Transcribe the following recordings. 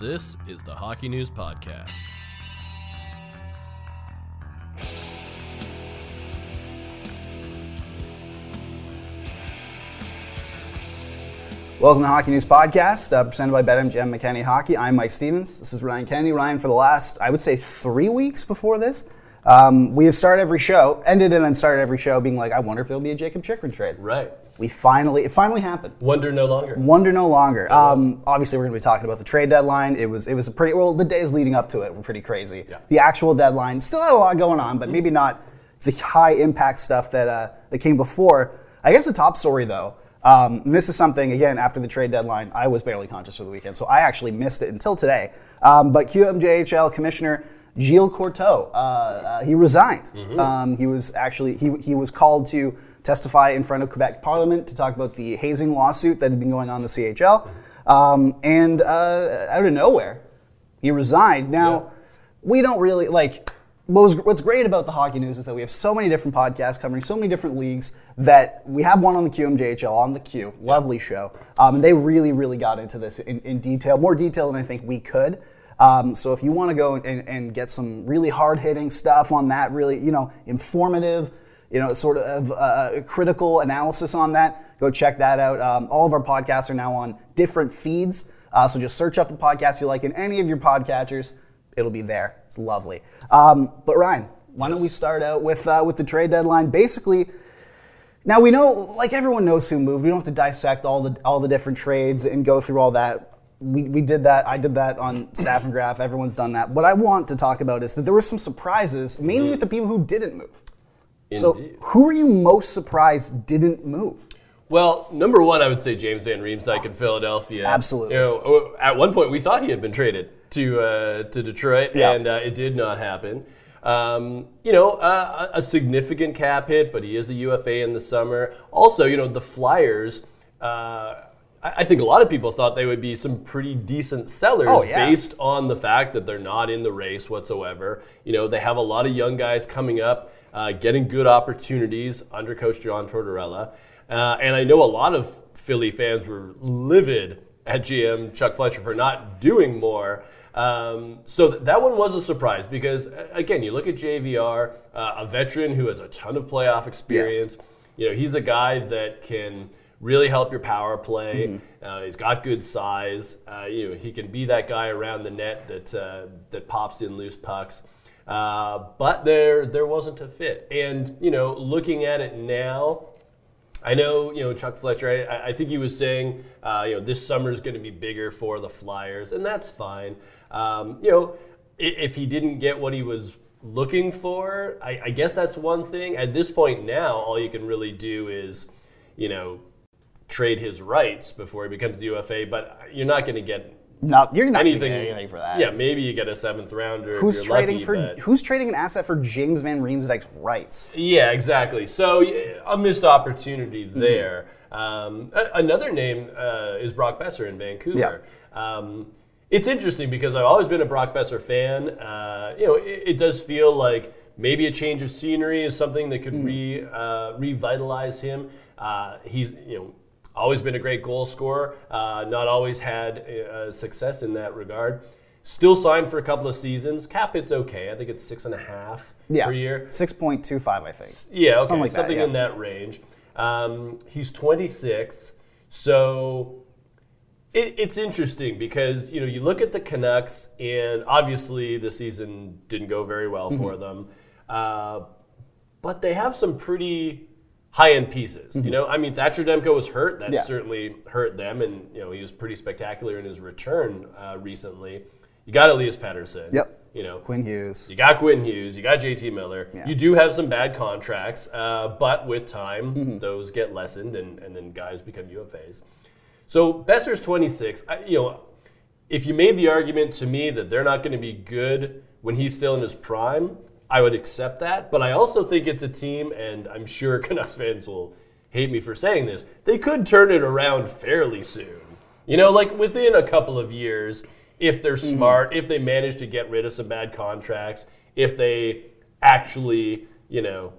This is the Hockey News Podcast. Welcome to Hockey News Podcast, uh, presented by BetMGM McKenney Hockey. I'm Mike Stephens. This is Ryan Kennedy. Ryan, for the last, I would say, three weeks before this, um, we have started every show, ended and then started every show being like, I wonder if there'll be a Jacob Chychrun trade. Right. We finally, it finally happened. Wonder no longer. Wonder no longer. Um, obviously, we're going to be talking about the trade deadline. It was it was a pretty well. The days leading up to it were pretty crazy. Yeah. The actual deadline still had a lot going on, but maybe not the high impact stuff that uh, that came before. I guess the top story though. Um, and this is something again after the trade deadline. I was barely conscious for the weekend, so I actually missed it until today. Um, but QMJHL Commissioner Gilles Courteau, uh, uh, he resigned. Um, he was actually he, he was called to testify in front of Quebec Parliament to talk about the hazing lawsuit that had been going on in the CHL. Um, and uh, out of nowhere, he resigned. Now, we don't really like. What was, what's great about the hockey news is that we have so many different podcasts covering so many different leagues that we have one on the QMJHL on the Q, lovely show, um, and they really, really got into this in, in detail, more detail than I think we could. Um, so if you want to go and, and get some really hard hitting stuff on that, really, you know, informative, you know, sort of uh, critical analysis on that, go check that out. Um, all of our podcasts are now on different feeds. Uh, so just search up the podcast you like in any of your podcatchers. It'll be there. It's lovely. Um, but Ryan, why don't we start out with uh, with the trade deadline? Basically, now we know, like everyone knows who moved. We don't have to dissect all the all the different trades and go through all that. We, we did that. I did that on Staff and Graph. Everyone's done that. What I want to talk about is that there were some surprises, mainly with the people who didn't move. So, who are you most surprised didn't move? Well, number one, I would say James Van Riemsdyk in Philadelphia. Absolutely. You know, at one point, we thought he had been traded to uh, to Detroit, Yeah. and uh, it did not happen. Um, you know, uh, a significant cap hit, but he is a UFA in the summer. Also, you know, the Flyers. Uh, I I think a lot of people thought they would be some pretty decent sellers Oh, yeah. based on the fact that they're not in the race whatsoever. You know, they have a lot of young guys coming up, uh, getting good opportunities under Coach John Tortorella. Uh, and I know a lot of Philly fans were livid at GM Chuck Fletcher for not doing more. Um, so th- that one was a surprise because, again, you look at JVR, uh, a veteran who has a ton of playoff experience. You know, he's a guy that can really help your power play. Uh, he's got good size. Uh, you know, he can be that guy around the net that uh, that pops in loose pucks. Uh, but there there wasn't a fit. And you know, looking at it now, I know you know Chuck Fletcher. I, I think he was saying uh, you know this summer is going to be bigger for the Flyers, and that's fine. Um, you know, if he didn't get what he was looking for, I, I guess that's one thing. At this point now, all you can really do is you know trade his rights before he becomes the UFA. But you're not going to get No, you're not anything, anything for that. Yeah, maybe you get a seventh rounder. if Who's you're trading lucky, for? but- Who's trading an asset for James Van Riemsdyk's rights? Yeah, exactly. So a missed opportunity Mm-hmm. there. Um, another name uh, is Brock Boeser in Vancouver. Um, it's interesting because I've always been a Brock Boeser fan. Uh, you know, it, it does feel like maybe a change of scenery is something that Mm. could re, uh, revitalize him. Uh, he's you know always been a great goal scorer. Uh, not always had uh, success in that regard. Still signed for a couple of seasons. Cap it's okay. I think it's six and a half Yeah, per year. six point two five, I think. Yeah, okay, Something like that, yeah. in that range. Um, he's 26, so it, it's interesting because you know you look at the Canucks, and obviously the season didn't go very well for Mm-hmm. them, uh, but they have some pretty high-end pieces. You know, I mean Thatcher Demko was hurt. That Mm-hmm. Yeah. certainly hurt them, and you know he was pretty spectacular in his return uh, recently. You got Elias Pettersson. Yep. You know, Quinn Hughes. you got Quinn Hughes, you got JT Miller. Yeah. You do have some bad contracts, uh, but with time, Mm-hmm. those get lessened and, and then guys become UFAs. So Boeser's 26. I, you know, if you made the argument to me that they're not going to be good when he's still in his prime, I would accept that. But I also think it's a team, and I'm sure Canucks fans will hate me for saying this. They could turn it around fairly soon. You know, like within a couple of years, if they're Mm-hmm. smart, if they manage to get rid of some bad contracts, if they actually, you know,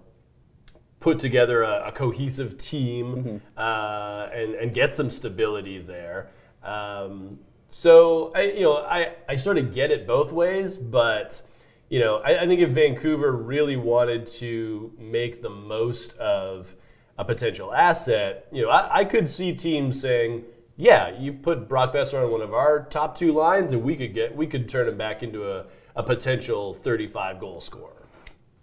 put together a, a cohesive team uh, and, and get some stability there. Um, so I, you know, I, I sort of get it both ways, but you know, I, I think if Vancouver really wanted to make the most of a potential asset, you know, I, I could see teams saying, "Yeah, you put Brock Boeser on one of our top two lines, and we could get we could turn him back into a, a potential 35 goal scorer."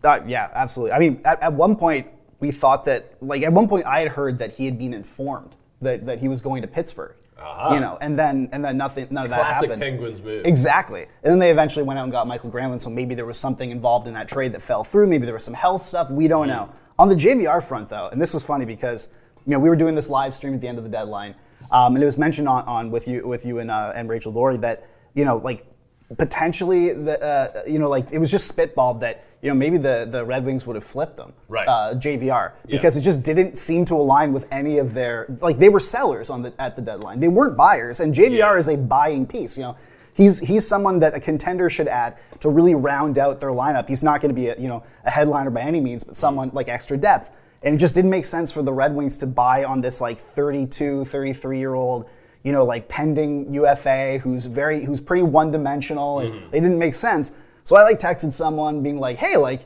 Uh, yeah, absolutely. I mean, at, at one point, we thought that, like, at one point, I had heard that he had been informed that, that he was going to Pittsburgh. Aha. You know, and then and then nothing, none of that Classic happened. Penguins move. Exactly. And then they eventually went out and got Mikael Granlund, so maybe there was something involved in that trade that fell through. Maybe there was some health stuff. We don't know. On the JVR front, though, and this was funny because you know we were doing this live stream at the end of the deadline, um, and it was mentioned on, on with you with you and uh, and Rachel Doerrie that you know like potentially the uh, you know like it was just spitballed that you know maybe the the Red Wings would have flipped them Right. uh, JVR because it just didn't seem to align with any of their like they were sellers on the at the deadline. They weren't buyers and JVR Yeah. is a buying piece you know. He's he's someone that a contender should add to really round out their lineup. He's not going to be a you know a headliner by any means but someone like extra depth. And it just didn't make sense for the Red Wings to buy on this like 32 33 year old you know like pending UFA who's very who's pretty one dimensional and Mm-hmm. they didn't make sense so I like texted someone being like hey like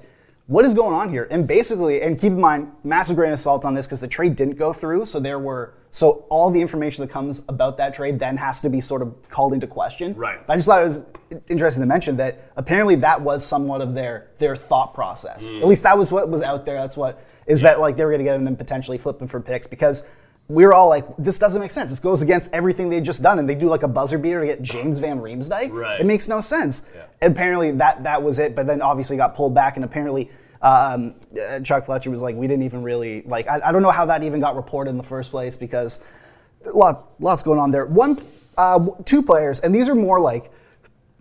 what is going on here? And basically, and keep in mind, massive grain of salt on this because the trade didn't go through. So there were, so all the information that comes about that trade then has to be sort of called into question. Right. But I just thought it was interesting to mention that apparently that was somewhat of their their thought process. Mm. At least that was what was out there. That's what is that like they were going to get them potentially flip him for picks because. We were all like, this doesn't make sense. This goes against everything they'd just done, and they do like a buzzer beater to get James Van Riemsdyk. Right. It makes no sense. Yeah. And apparently that that was it, but then obviously got pulled back, and apparently um, uh, Chuck Fletcher was like, we didn't even really like. I, I don't know how that even got reported in the first place because are lot lots going on there. One, uh, two players, and these are more like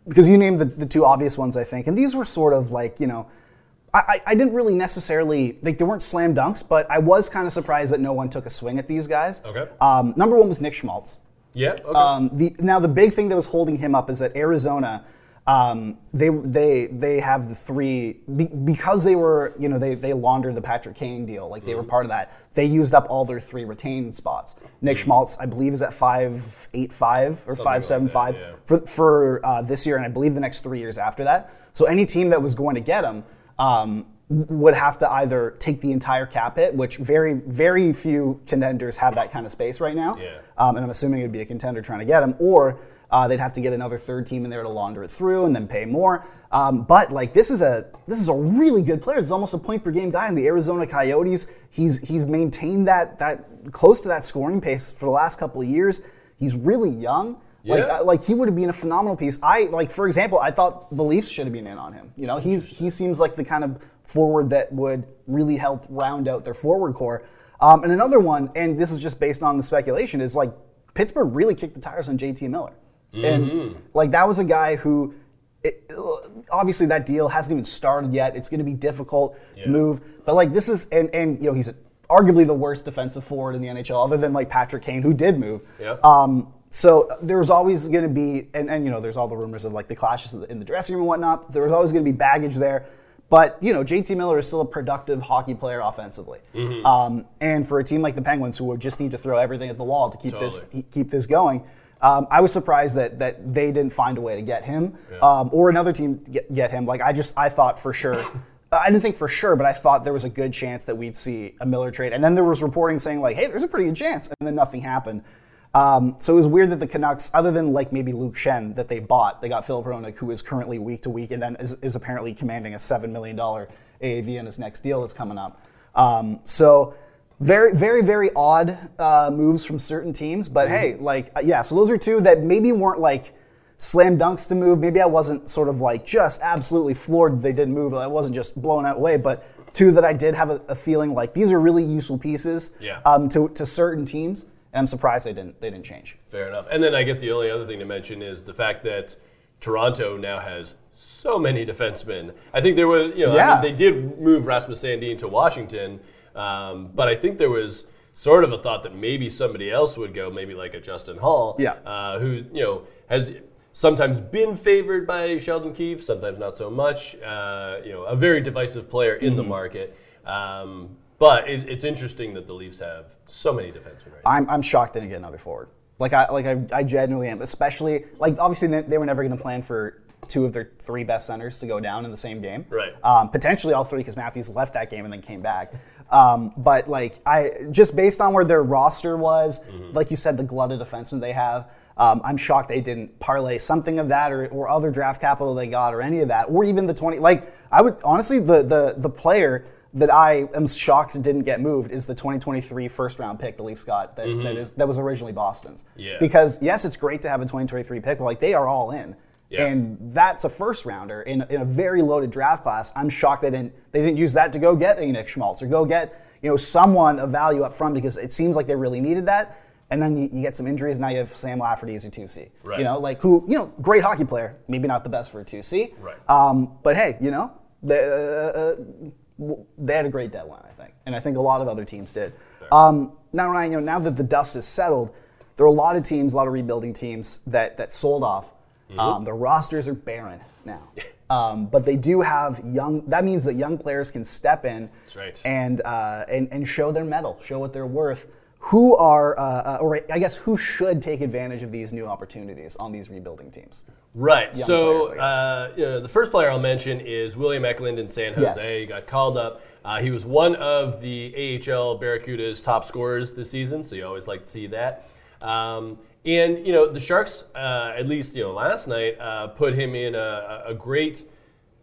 because you named the, the two obvious ones, I think, and these were sort of like you know. I, I didn't really necessarily like they weren't slam dunks, but I was kind of surprised that no one took a swing at these guys. Okay. Um, number one was Nick Schmaltz. Yeah. Okay. Um, the, now the big thing that was holding him up is that Arizona, um, they they they have the three be, because they were you know they they laundered the Patrick Kane deal like they were part of that. They used up all their three retained spots. Nick Schmaltz, I believe, is at five eight five or Something five like seven that, five yeah. for for uh, this year, and I believe the next three years after that. So any team that was going to get him. Um, would have to either take the entire cap hit, which very, very few contenders have that kind of space right now. Yeah. Um, and I'm assuming it'd be a contender trying to get him, or uh, they'd have to get another third team in there to launder it through and then pay more. Um, but like this is a this is a really good player. It's almost a point per game guy in the Arizona Coyotes. He's he's maintained that that close to that scoring pace for the last couple of years. He's really young. Like, Yeah. I- like he would have been a phenomenal piece. I like, for example, I thought the Leafs should have been in on him. You know, he's he seems like the kind of forward that would really help round out their forward core. Um, and another one, and this is just based on the speculation, is like Pittsburgh really kicked the tires on JT Miller, and like that was a guy who. It, obviously, that deal hasn't even started yet. It's going to be difficult to move, but like this is, and and you know, he's arguably the worst defensive forward in the NHL, other than like Patrick Kane, who did move. Yeah. Um, so there was always going to be, and, and you know, there's all the rumors of like the clashes in the, in the dressing room and whatnot. There was always going to be baggage there. But you know, JT Miller is still a productive hockey player offensively, um, and for a team like the Penguins, who would just need to throw everything at the wall to keep this keep this going, um, I was surprised that that they didn't find a way to get him, um, or another team get, get him. Like I just I thought for sure. I didn't think for sure, but I thought there was a good chance that we'd see a Miller trade. And then there was reporting saying like, "Hey, there's a pretty good chance," and then nothing happened. Um, so it was weird that the Canucks, other than like maybe Luke Schenn that they bought, they got Filip Hronek, who is currently week to week, and then is, is apparently commanding a seven million dollar AAV in his next deal that's coming up. Um, so very, very, very odd uh, moves from certain teams. But hey, like uh, yeah, so those are two that maybe weren't like slam dunks to move. Maybe I wasn't sort of like just absolutely floored they didn't move. I wasn't just blown out away, but two that I did have a, a feeling like these are really useful pieces Yeah. um, to, to certain teams. And I'm surprised they didn't they didn't change. Fair enough. And then I guess the only other thing to mention is the fact that Toronto now has so many defensemen. I think there was, you know, I mean, they did move Rasmus Sandin to Washington, um, but I think there was sort of a thought that maybe somebody else would go, maybe like a Justin Holl, Yeah. uh, who you know has sometimes been favored by Sheldon Keefe, sometimes not so much. Uh, you know, a very divisive player in Mm-hmm. the market. Um, but it, it's interesting that the Leafs have so many defensemen right. I'm, I'm shocked they didn't get another forward. Like I like I, I genuinely am, especially like obviously they, they were never going to plan for two of their three best centers to go down in the same game. Right. Um, potentially all three because Matthews left that game and then came back. Um, but like I just based on where their roster was, like you said, the glut of defensemen they have. Um, I'm shocked they didn't parlay something of that or, or other draft capital they got or any of that or even the 20. Like I would honestly the the the player that I am shocked didn't get moved is the 2023 first round pick the Leafs got that, that is that was originally Boston's. Yeah. Because yes, it's great to have a 2023 pick, but like they are all in. Yeah. And that's a first rounder in, in a very loaded draft class. I'm shocked they didn't they didn't use that to go get a Nick Schmaltz or go get you know someone of value up front because it seems like they really needed that. And then you, you get some injuries. Now you have Sam Lafferty as your 2C. Right. You know, like who you know, great hockey player. Maybe not the best for a 2C. Right. Um, but hey, you know, they, uh, uh, they had a great deadline, I think, and I think a lot of other teams did. Um, now, Ryan, you know, now that the dust is settled, there are a lot of teams, a lot of rebuilding teams that that sold off. Mm-hmm. Um, the rosters are barren now, um, but they do have young. That means that young players can step in That's right. and uh, and and show their metal, show what they're worth. Who are, uh, uh, or I guess, who should take advantage of these new opportunities on these rebuilding teams? Right. So players, uh, you know, the first player I'll mention is William Eklund in San Yes. Jose. He got called up. Uh, he was one of the AHL Barracuda's top scorers this season, so you always like to see that. Um, and you know the Sharks, uh, at least you know last night, uh, put him in a, a great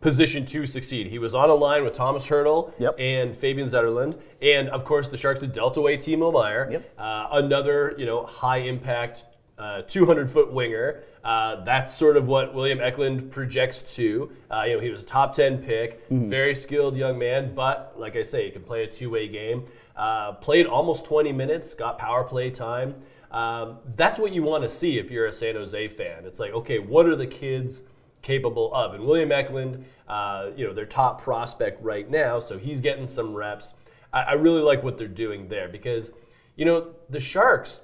position to succeed. He was on a line with Tomas Hertl Yep. and Fabian Zetterlund, and of course the Sharks had dealt away Timo Meier, Yep. uh, another you know high impact, uh, 200 foot winger. Uh, that's sort of what William Eklund projects to. Uh, you know he was a top 10 pick, very skilled young man, but like I say, he can play a two way game. Uh, played almost 20 minutes, got power play time. Um, that's what you want to see if you're a San Jose fan. It's like, okay, what are the kids? capable of. And William Eklund, uh, you know, their top prospect right now, so he's getting some reps. I, I really like what they're doing there because, you know, the Sharks,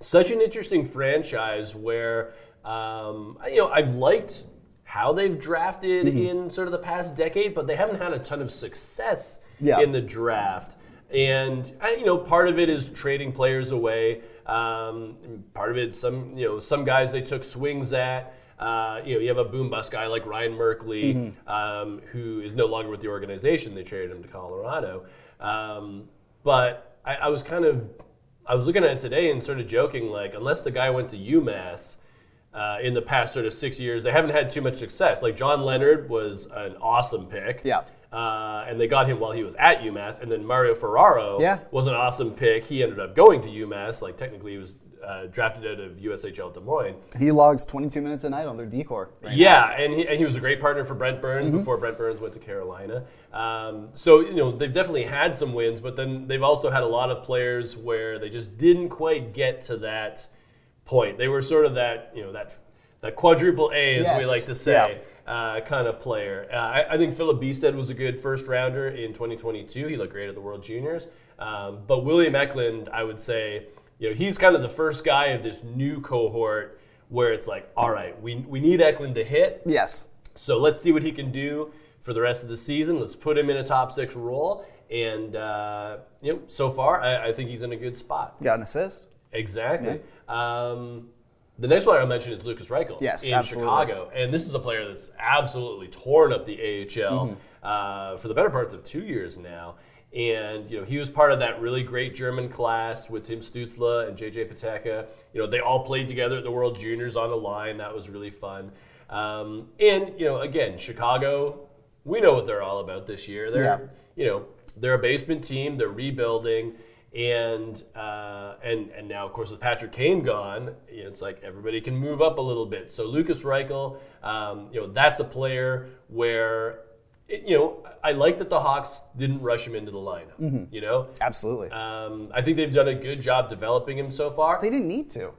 such an interesting franchise where, um, you know, I've liked how they've drafted in sort of the past decade, but they haven't had a ton of success Yeah. in the draft. And you know, part of it is trading players away. Um, part of it, some you know, some guys they took swings at. Uh, you know, you have a boom bust guy like Ryan Merkley, um, who is no longer with the organization. They traded him to Colorado. Um, but I, I was kind of, I was looking at it today and sort of joking, like, unless the guy went to UMass uh, in the past sort of six years, they haven't had too much success. Like John Leonard was an awesome pick. Yeah. Uh, and they got him while he was at UMass, and then Mario Ferraro Yeah. was an awesome pick. He ended up going to UMass. Like technically, he was uh, drafted out of USHL Des Moines. He logs 22 minutes a night on their D corps. right Yeah, and he, and he was a great partner for Brent Burns Mm-hmm. before Brent Burns went to Carolina. Um, so you know they've definitely had some wins, but then they've also had a lot of players where they just didn't quite get to that point. They were sort of that you know that that quadruple A, as we like to say. Uh, kind of player. Uh, I, I think Filip Bystedt was a good first rounder in 2022. He looked great at the World Juniors. Um, but William Eklund, I would say, you know, he's kind of the first guy of this new cohort where it's like, all right, we, we need Eklund to hit. Yes. So let's see what he can do for the rest of the season. Let's put him in a top six role. And, uh, you know, so far, I, I think he's in a good spot. Got an assist. Exactly. Um, the next player I'll mention is Lukas Reichel Yes, in absolutely. Chicago. And this is a player that's absolutely torn up the AHL Mm-hmm. uh, for the better parts of two years now. And you know he was part of that really great German class with Tim Stützle and JJ Peterka. You know they all played together at the World Juniors on the line. That was really fun. Um, and you know again Chicago, we know what they're all about this year. They're Yeah. you know they're a basement team. They're rebuilding, and uh, and and now of course with Patrick Kane gone, you know, it's like everybody can move up a little bit. So Lukas Reichel, um, you know, that's a player where it- you know, I like that the Hawks didn't rush him into the lineup. Mm-hmm. You know, Absolutely. um, I think they've done a good job developing him so far. they didn't need to.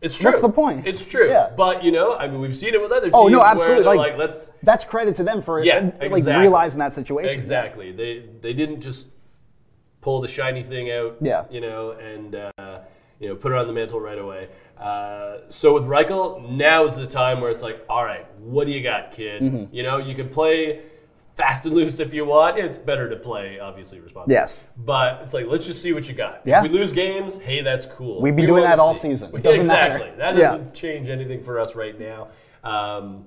It's true. What's the point? It's true. Yeah. But you know, I mean, we've seen it with other teams. Oh no, absolutely. Like, like, let's that's credit to them for Yeah, like exactly. realizing that situation. Exactly. They they didn't just pull the shiny thing out. Yeah. You know, and uh, you know, put it on the mantle right away. Uh, so with Reichel, now is the time where it's like, all right, what do you got, kid? Mm-hmm. You know, you can play fast and loose if you want. It's better to play obviously responsibly. Yes. But it's like, let's just see what you got. Yeah. If we lose games, hey, that's cool. We've been We doing that all see- season. It doesn't matter. exactly. That doesn't change anything for us right now. Um,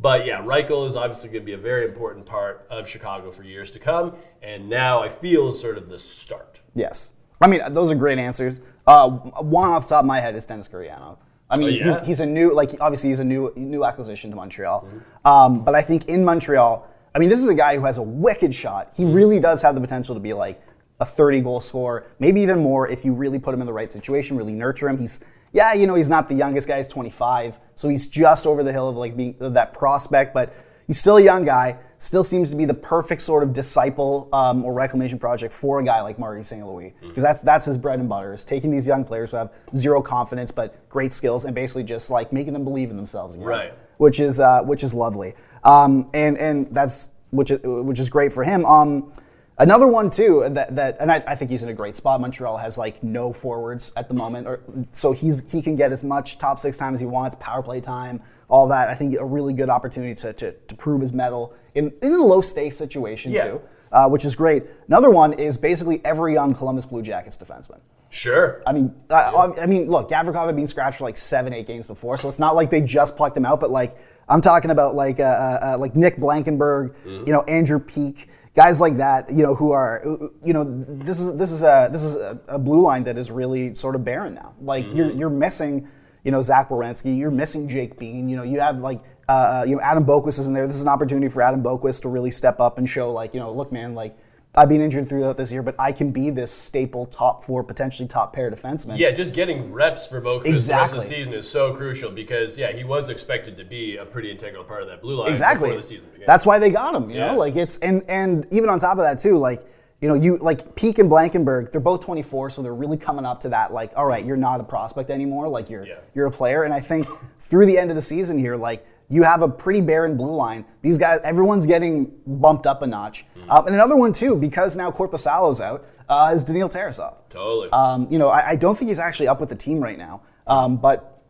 but yeah, Reichel is obviously going to be a very important part of Chicago for years to come. And now I feel is sort of the start. Yes. I mean, those are great answers. Uh, one off the top of my head is Denis Gurianov. I mean, Oh, yeah? he's, he's a new, like, obviously he's a new new acquisition to Montreal. Um, but I think in Montreal, I mean, this is a guy who has a wicked shot. He really does have the potential to be like a 30 goal scorer, maybe even more if you really put him in the right situation, really nurture him. He's, yeah, you know, he's not the youngest guy, he's 25. So he's just over the hill of like being of that prospect, but he's still a young guy, still seems to be the perfect sort of disciple um, or reclamation project for a guy like Marty St. Louis. Because that's that's his bread and butter, is taking these young players who have zero confidence but great skills and basically just like making them believe in themselves again. Right. Which is uh, which is lovely. Um, and and that's which is, which is great for him. Um, Another one too that, that and I, I think he's in a great spot. Montreal has like no forwards at the moment, or so he's he can get as much top six time as he wants, power play time, all that. I think a really good opportunity to, to, to prove his mettle in, in a low stakes situation Yeah. too, uh, which is great. Another one is basically every young Columbus Blue Jackets defenseman. Sure. I mean, I, I mean, look, Gavrikov had been scratched for like seven, eight games before, so it's not like they just plucked him out. But like, I'm talking about like uh, uh, uh, like Nick Blankenburg, you know, Andrew Peeke, guys like that, you know, who are, you know, this is this is a this is a, a blue line that is really sort of barren now. Like you're you're missing, you know, Zach Werenski, you're missing Jake Bean. You know, you have like. Uh, you know, Adam Boqvist is in there. This is an opportunity for Adam Boqvist to really step up and show, like, you know, look, man, like, I've been injured throughout this year, but I can be this staple top four, potentially top pair defenseman. Yeah, just getting reps for Boqvist the rest of the season is so crucial because yeah, he was expected to be a pretty integral part of that blue line exactly. before the season began. That's why they got him. You Yeah. know, like it's and and even on top of that too, like you know, you like Peeke and Blankenburg, they're both 24, so they're really coming up to that. Like, all right, you're not a prospect anymore. Like you're Yeah. you're a player, and I think through the end of the season here, like. You have a pretty barren blue line. These guys, everyone's getting bumped up a notch. Hmm. Um, and another one too, because now Korpisalo's out, uh, is Daniil Tarasov. totally. Um, you know, I, I don't think he's actually up with the team right now, um, but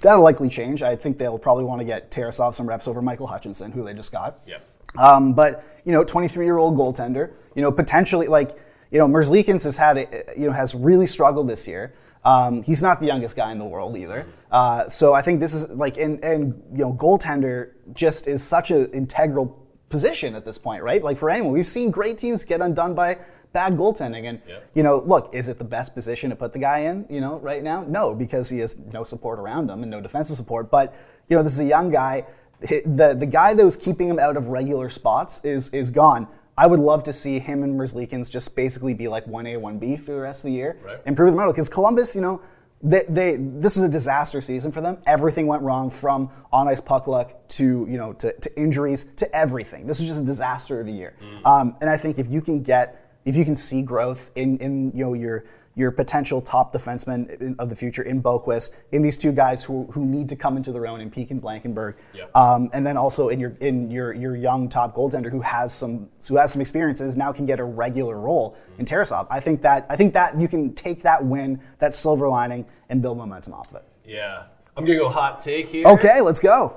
that'll likely change. I think they'll probably want to get Tarasov some reps over Michael Hutchinson, who they just got. yeah. Um, but you know, 23-year-old goaltender, you know, potentially like you know, Merzlikins has had a, you know has really struggled this year. Um, he's not the youngest guy in the world either. Uh, so I think this is like and and you know, goaltender just is such an integral position at this point, right? Like for anyone, we've seen great teams get undone by bad goaltending, and Yeah. you know, look, is it the best position to put the guy in? You know, right now, no, because he has no support around him and no defensive support. But you know, this is a young guy. The the guy that was keeping him out of regular spots is is gone. I would love to see him and Merzlikins just basically be like one A, one B for the rest of the year, Right. improve the medal. Because Columbus, you know, they, they this is a disaster season for them. Everything went wrong from on ice puck luck to you know to, to injuries to everything. This was just a disaster of a year. Um, and I think if you can get if you can see growth in in you know your your potential top defenseman of the future in Boqvist, in these two guys who, who need to come into their own in Peeke and Blankenburg, Yeah. um, and then also in your in your your young top goaltender who has some who has some experiences now can get a regular role in Tarasov. I think that I think that you can take that win, that silver lining, and build momentum off of it. Yeah. I'm gonna go hot take here. Okay, let's go.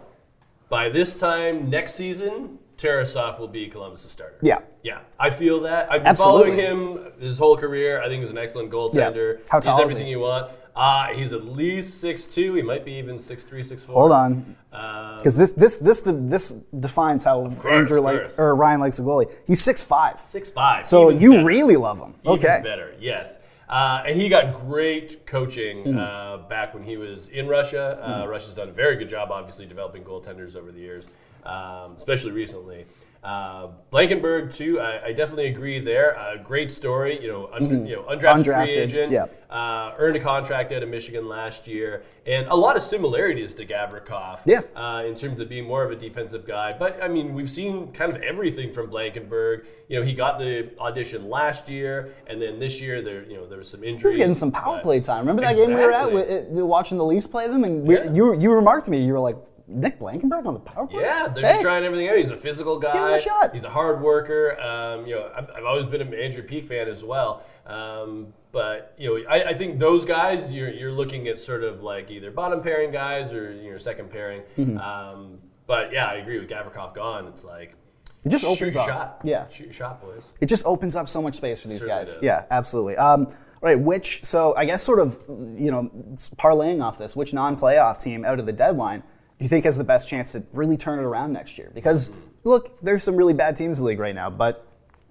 By this time next season, Tarasov will be Columbus' starter. Yeah. Yeah, I feel that. I've been Absolutely. following him his whole career. I think he's an excellent goaltender. Yeah. How he's tall is everything he? you want. Uh, he's at least 6'2". He might be even 6'3", 6'4". Hold on, Um, because this this this de- this defines how course, Andrew like or Ryan likes a goalie. He's six five. 6'5". So even you better. really love him. Even Okay. better, yes. Uh, and he got great coaching Mm-hmm. uh, back when he was in Russia. Uh, Mm. Russia's done a very good job, obviously, developing goaltenders over the years, um, especially recently. Uh, Blankenburg too. I, I definitely agree there. Uh, great story. You know, un, you know, undrafted, Undrafted, free agent. yeah. Uh, earned a contract out of Michigan last year, and a lot of similarities to Gavrikov. Yeah. Uh, in terms of being more of a defensive guy, but I mean, we've seen kind of everything from Blankenburg. You know, he got the audition last year, and then this year there, you know, there was some injuries. He was getting some power play time. Remember that game we were at, Exactly. uh, watching the Leafs play them, and we, Yeah. you you remarked to me, you were like, Nick Blankenburg on the power play. Yeah, they're Hey, just trying everything out. He's a physical guy. Give him a shot. He's a hard worker. Um, you know, I've, I've always been an Andrew Peeke fan as well. Um, but you know, I, I think those guys you're you're looking at sort of like either bottom pairing guys or you know second pairing. Mm-hmm. Um, but yeah, I agree with Gavrikov gone. It's like It just shoot opens your up. shot. Yeah. shoot your shot, boys. It just opens up so much space for these Certainly guys. does. Yeah, absolutely. Um, right, which so I guess sort of you know parlaying off this, which non-playoff team out of the deadline you think has the best chance to really turn it around next year? Because Mm-hmm. look, there's some really bad teams in the league right now, but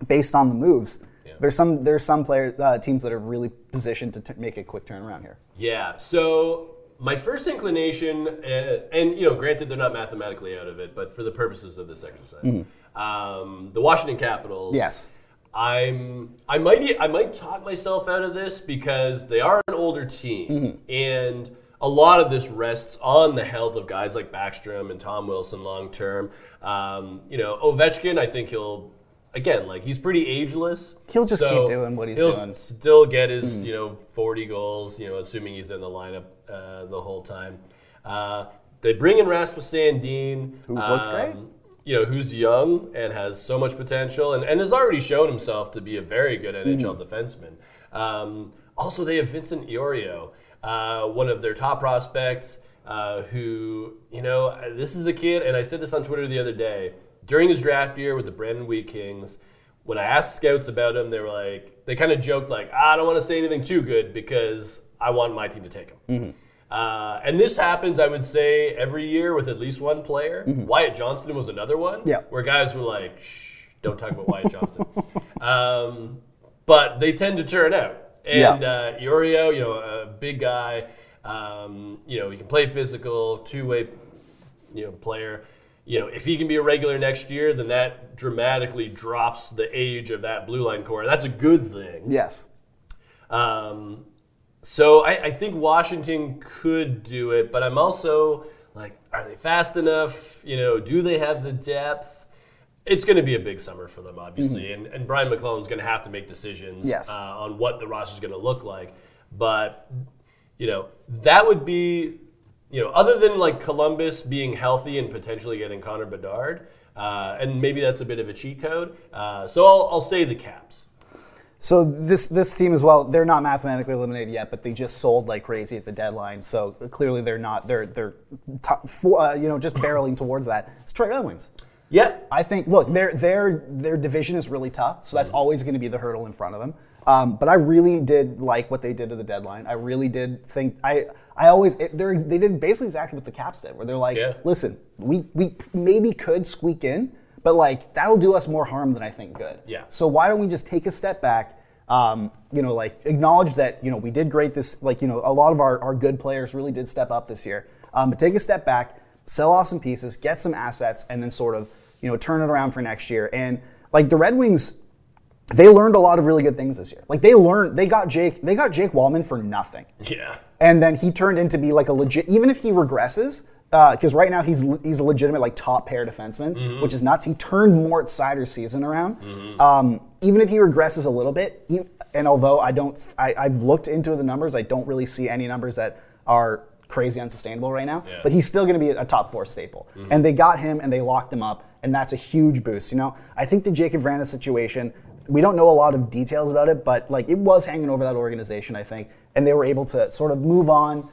based on the moves, there's some there's some player uh, teams that are really positioned to t- make a quick turnaround here. Yeah. So my first inclination, uh, and you know, granted they're not mathematically out of it, but for the purposes of this exercise, um, the Washington Capitals. Mm-hmm. Yes. I'm. I might. I might talk myself out of this because they are an older team, Mm-hmm. and a lot of this rests on the health of guys like Backstrom and Tom Wilson long term. Um, you know, Ovechkin. I think he'll. Again, like he's pretty ageless. He'll just so keep doing what he's he'll doing. Still get his, you know, 40 goals. You know, assuming he's in the lineup uh, the whole time. Uh, they bring in Rasmus Sandin, Who's looked great. You know, who's young and has so much potential, and, and has already shown himself to be a very good NHL defenseman. Um, also, they have Vincent Iorio, uh, one of their top prospects. Uh, who, you know, this is a kid, and I said this on Twitter the other day. During his draft year with the Brandon Wheat Kings, when I asked scouts about him, they were like, they kind of joked like, "Ah, I don't want to say anything too good because I want my team to take him. Uh, and this happens, I would say, every year with at least one player. Wyatt Johnston was another one. Yeah. Where guys were like, shh, don't talk about Wyatt Johnston. um, but they tend to turn out. And Yeah. uh, Iorio, you know, a big guy, um, you know, he can play physical, two way, you know, player. You know, if he can be a regular next year, then that dramatically drops the age of that blue line core. That's a good thing. Yes. Um, so I, I think Washington could do it, but I'm also like, are they fast enough? You know, do they have the depth? It's going to be a big summer for them, obviously, and, and Brian MacLellan's going to have to make decisions Mm-hmm. Yes. uh, on what the roster is going to look like. But you know, that would be, you know, other than like Columbus being healthy and potentially getting Connor Bedard, uh, and maybe that's a bit of a cheat code. Uh, so I'll, I'll say the Caps. So this this team as well, they're not mathematically eliminated yet, but they just sold like crazy at the deadline. So clearly they're not. They're they're top four, uh, you know just barreling towards that. It's Detroit Red Yeah, I think look, their their their division is really tough, so that's always going to be the hurdle in front of them. Um, but I really did like what they did to the deadline. I really did think I I always it, they're, they did basically exactly what the Caps did, where they're like, Yeah. listen, we we maybe could squeak in, but like that'll do us more harm than I think good. Yeah. So why don't we just take a step back? Um, you know, like acknowledge that you know we did great this. Like you know, a lot of our, our good players really did step up this year. Um, but take a step back, sell off some pieces, get some assets, and then sort of you know turn it around for next year. And like the Red Wings, they learned a lot of really good things this year. Like they learned, they got Jake, they got Jake Walman for nothing yeah. and then he turned into be like a legit. Even if he regresses, uh, because right now he's he's a legitimate like top pair defenseman, mm-hmm. which is nuts. He turned Moritz Seider's season around. Mm-hmm. Um, even if he regresses a little bit, he, and although I don't, I, I've looked into the numbers, I don't really see any numbers that are crazy unsustainable right now. Yeah. But he's still going to be a top four staple. And they got him and they locked him up, and that's a huge boost. You know, I think the Jakub Vrana situation. We don't know a lot of details about it, but like it was hanging over that organization, I think, and they were able to sort of move on,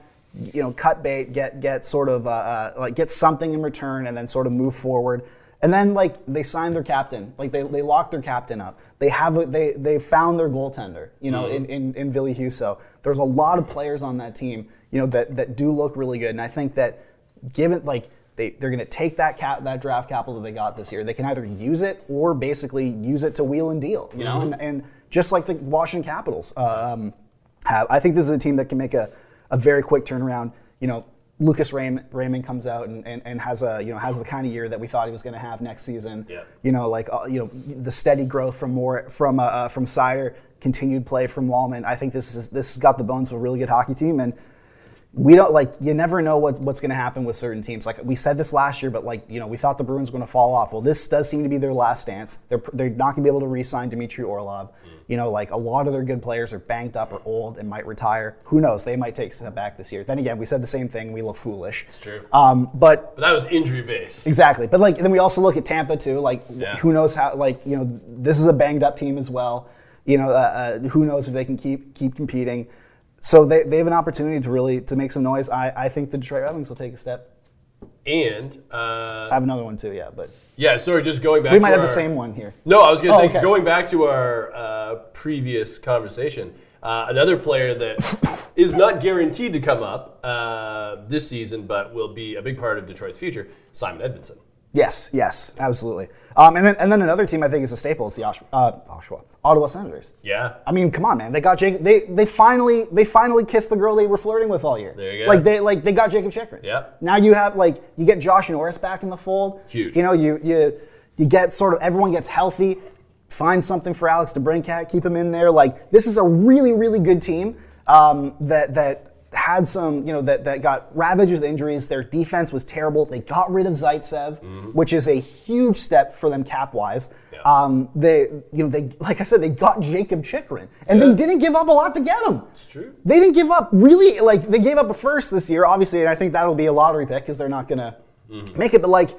you know, cut bait, get get sort of uh, uh, like get something in return, and then sort of move forward. And then like they signed their captain, like they, they locked their captain up. They have a, they they found their goaltender, you know, in, in in Ville Husso. There's a lot of players on that team, you know, that that do look really good, and I think that given like they, they're going to take that cap, that draft capital that they got this year. They can either use it or basically use it to wheel and deal, you know. And, and just like the Washington Capitals uh, um, have, I think this is a team that can make a, a very quick turnaround. You know, Lucas Raymond, Raymond comes out and, and, and has a you know has the kind of year that we thought he was going to have next season. Yeah. You know, like uh, you know the steady growth from more from uh, uh, from Seider, continued play from Walman. I think this is this has got the bones of a really good hockey team, and we don't like you never know what, what's going to happen with certain teams. Like we said this last year, but like you know we thought the Bruins were going to fall off. Well, this does seem to be their last stance. They're they're not going to be able to re-sign Dmitry Orlov. You know, like a lot of their good players are banked up or old and might retire. Who knows? They might take a step back this year. Then again, we said the same thing. We look foolish. It's true. Um, but but that was injury based. Exactly. But like then we also look at Tampa too. Like Yeah. who knows how like you know this is a banged up team as well. You know uh, uh, who knows if they can keep keep competing. So they, they have an opportunity to really to make some noise. I, I think the Detroit Red Wings will take a step. And uh, I have another one too. Yeah, but yeah, sorry, just going back. we to might have our- the same one here. No, I was going to Oh, say, okay. going back to our uh, previous conversation, uh, another player that is not guaranteed to come up uh, this season, but will be a big part of Detroit's future, Simon Edvinsson. Yes, yes, absolutely. Um, and then and then another team I think is a staple is the Osh- uh, Oshawa, Ottawa Senators. Yeah. I mean, come on, man. They got Jake. They they finally they finally kissed the girl they were flirting with all year. There you go. Like they like they got Jacob Chychrun. Yeah. Now you have like you get Josh Norris back in the fold. Huge. You know you you you get sort of everyone gets healthy. Find something for Alex DeBrincat. Keep him in there. Like this is a really really good team um, that that had some you know that that got ravaged with injuries. Their defense was terrible. They got rid of Zaitsev, which is a huge step for them cap wise. Mm-hmm. Yeah. Um, they, you know, they, like I said, they got Jacob Chychrun, and Yeah. they didn't give up a lot to get him. It's true. They didn't give up really, like they gave up a first this year, obviously, and I think that'll be a lottery pick because they're not gonna Mm-hmm. make it. But like,